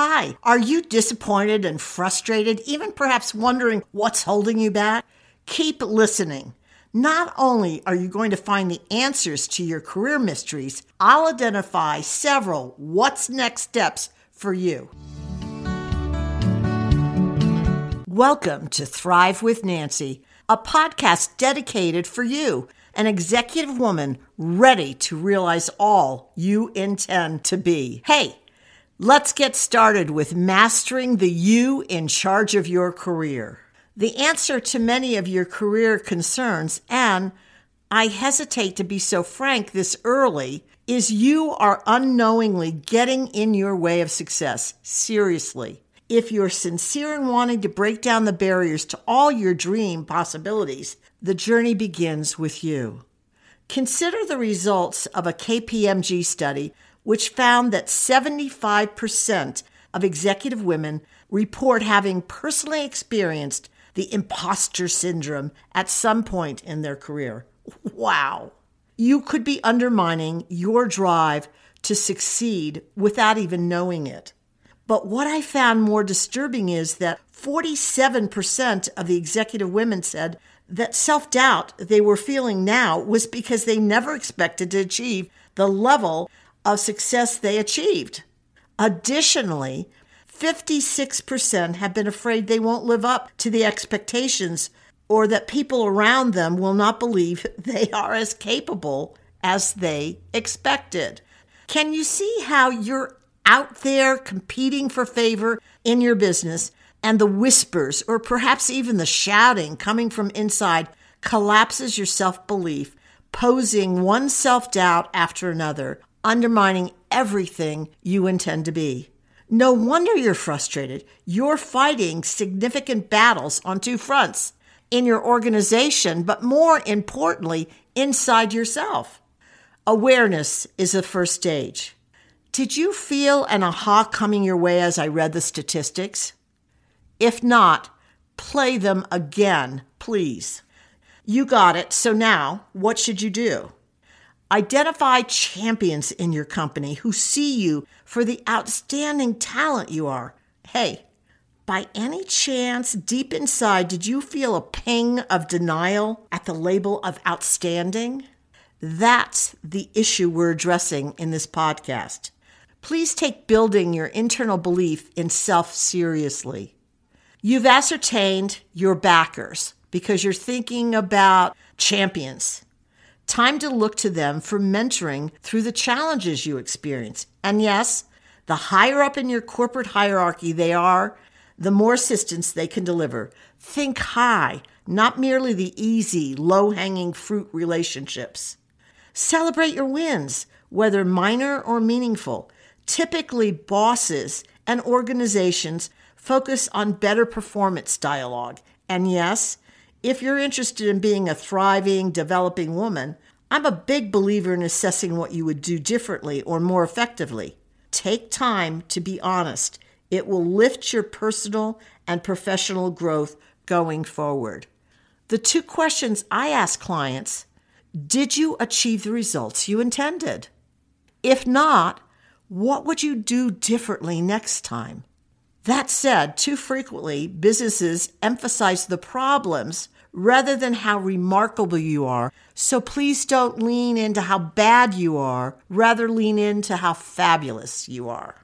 Hi, are you disappointed and frustrated, even perhaps wondering what's holding you back? Keep listening. Not only are you going to find the answers to your career mysteries, I'll identify several what's next steps for you. Welcome to Thrive with Nancy, a podcast dedicated for you, an executive woman ready to realize all you intend to be. Hey, Let's get started with mastering the you in charge of your career. The answer to many of your career concerns, and I hesitate to be so frank this early, is you are unknowingly getting in your way of success. Seriously. If you're sincere in wanting to break down the barriers to all your dream possibilities, the journey begins with you. Consider the results of a KPMG study which found that 75% of executive women report having personally experienced the imposter syndrome at some point in their career. Wow. You could be undermining your drive to succeed without even knowing it. But what I found more disturbing is that 47% of the executive women said that self doubt they were feeling now was because they never expected to achieve the level of success they achieved. Additionally, 56% have been afraid they won't live up to the expectations or that people around them will not believe they are as capable as they expected. Can you see how you're out there competing for favor in your business and the whispers or perhaps even the shouting coming from inside collapses your self belief, posing one self doubt after another undermining everything you intend to be. No wonder you're frustrated. You're fighting significant battles on two fronts in your organization, but more importantly, inside yourself. Awareness is the first stage. Did you feel an aha coming your way as I read the statistics? If not, play them again, please. You got it. So now, what should you do? Identify champions in your company who see you for the outstanding talent you are. Hey, by any chance, deep inside, did you feel a ping of denial at the label of outstanding? That's the issue we're addressing in this podcast. Please take building your internal belief in self seriously. You've ascertained your backers because you're thinking about champions Time to look to them for mentoring through the challenges you experience. And yes, the higher up in your corporate hierarchy they are, the more assistance they can deliver. Think high, not merely the easy, low hanging fruit relationships. Celebrate your wins, whether minor or meaningful. Typically, bosses and organizations focus on better performance dialogue. And yes, if you're interested in being a thriving, developing woman, I'm a big believer in assessing what you would do differently or more effectively. Take time to be honest. It will lift your personal and professional growth going forward. The two questions I ask clients Did you achieve the results you intended? If not, what would you do differently next time? That said, too frequently, businesses emphasize the problems rather than how remarkable you are. So please don't lean into how bad you are, rather, lean into how fabulous you are.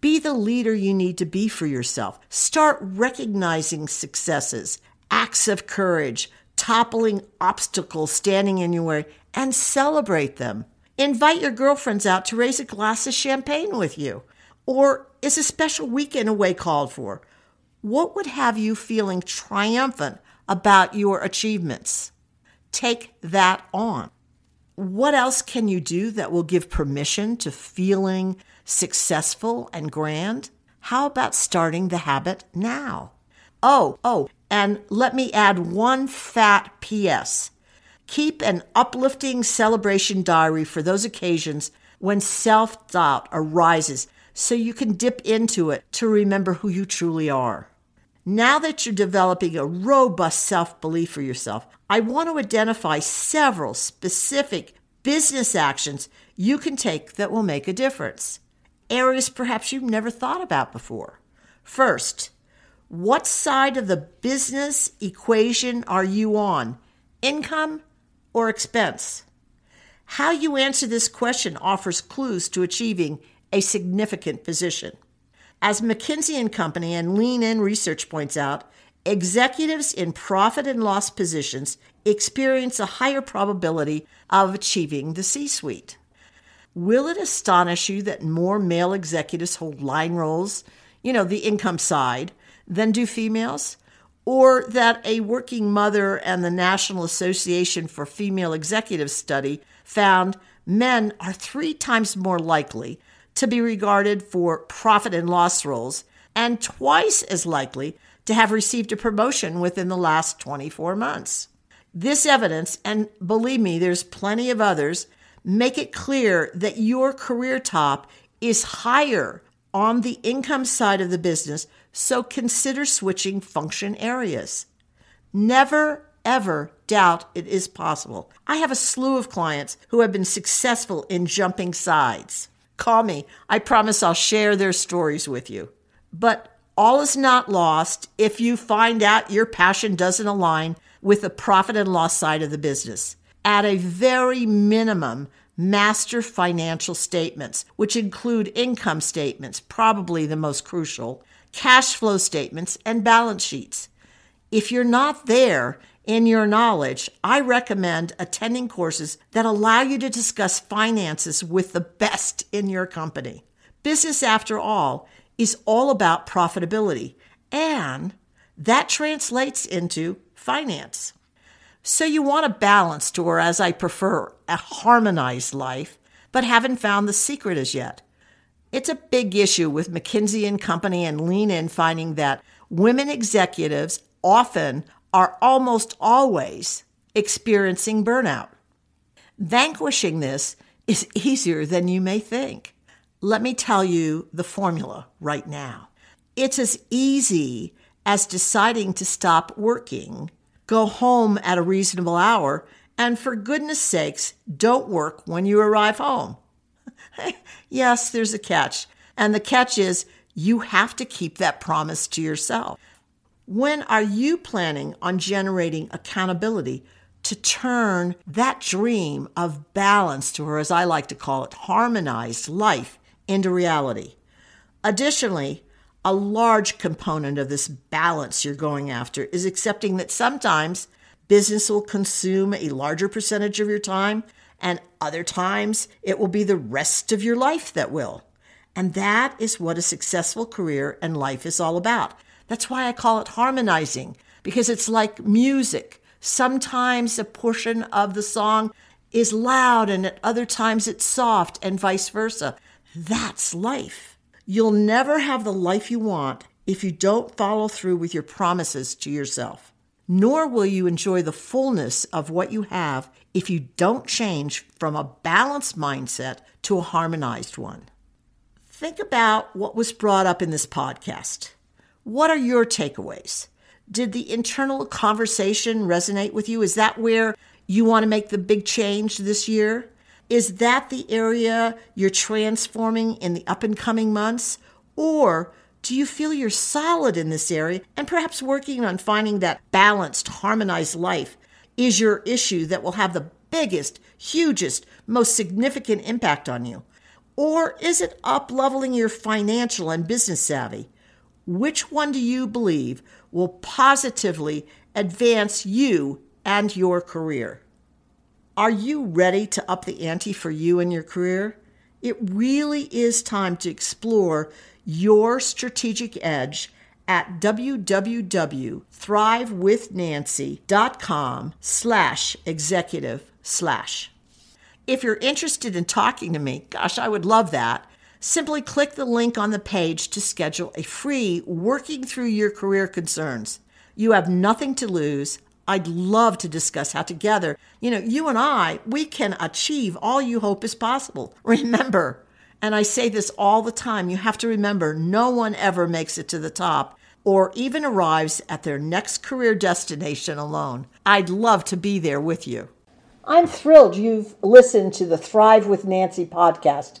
Be the leader you need to be for yourself. Start recognizing successes, acts of courage, toppling obstacles standing in your way, and celebrate them. Invite your girlfriends out to raise a glass of champagne with you. Or is a special weekend away called for? What would have you feeling triumphant about your achievements. Take that on. What else can you do that will give permission to feeling successful and grand? How about starting the habit now? Oh, oh, and let me add one fat PS. Keep an uplifting celebration diary for those occasions when self doubt arises so you can dip into it to remember who you truly are. Now that you're developing a robust self belief for yourself, I want to identify several specific business actions you can take that will make a difference. areas perhaps you've never thought about before. First, what side of the business equation are you on? Income or expense? How you answer this question offers clues to achieving a significant position. As McKinsey and Company and Lean In Research points out, executives in profit and loss positions experience a higher probability of achieving the C suite. Will it astonish you that more male executives hold line roles, you know, the income side, than do females? Or that a working mother and the National Association for Female Executives study found men are three times more likely to be regarded for profit and loss roles and twice as likely to have received a promotion within the last 24 months. This evidence, and believe me, there's plenty of others, make it clear that your career top is higher on the income side of the business, so consider switching function areas. Never, ever doubt it is possible. I have a slew of clients who have been successful in jumping sides. Call me. I promise I'll share their stories with you. But all is not lost if you find out your passion doesn't align with the profit and loss side of the business. At a very minimum, master financial statements, which include income statements, probably the most crucial, cash flow statements, and balance sheets. If you're not there in your knowledge, I recommend attending courses that allow you to discuss finances with the best in your company. Business, after all, is all about profitability, and that translates into finance. So you want a balanced, or as I prefer, a harmonized life, but haven't found the secret as yet. It's a big issue with McKinsey and Company and Lean In finding that women executives often are almost always experiencing burnout. Vanquishing this is easier than you may think. Let me tell you the formula right now. It's as easy as deciding to stop working, go home at a reasonable hour, and for goodness sakes, don't work when you arrive home. yes, there's a catch. And the catch is you have to keep that promise to yourself. When are you planning on generating accountability to turn that dream of balanced, or as I like to call it, harmonized life into reality? Additionally, a large component of this balance you're going after is accepting that sometimes business will consume a larger percentage of your time, and other times it will be the rest of your life that will. And that is what a successful career and life is all about. That's why I call it harmonizing, because it's like music. Sometimes a portion of the song is loud and at other times it's soft, and vice versa. That's life. You'll never have the life you want if you don't follow through with your promises to yourself. Nor will you enjoy the fullness of what you have if you don't change from a balanced mindset to a harmonized one. Think about what was brought up in this podcast. What are your takeaways? Did the internal conversation resonate with you? Is that where you want to make the big change this year? Is that the area you're transforming in the up and coming months? Or do you feel you're solid in this area and perhaps working on finding that balanced, harmonized life is your issue that will have the biggest, hugest, most significant impact on you? Or is it up leveling your financial and business savvy? Which one do you believe will positively advance you and your career? Are you ready to up the ante for you and your career? It really is time to explore your strategic edge at www.thrivewithnancy.com slash executive slash. If you're interested in talking to me, gosh, I would love that. Simply click the link on the page to schedule a free working through your career concerns. You have nothing to lose. I'd love to discuss how together, you know, you and I, we can achieve all you hope is possible. Remember, and I say this all the time, you have to remember no one ever makes it to the top or even arrives at their next career destination alone. I'd love to be there with you. I'm thrilled you've listened to the Thrive with Nancy podcast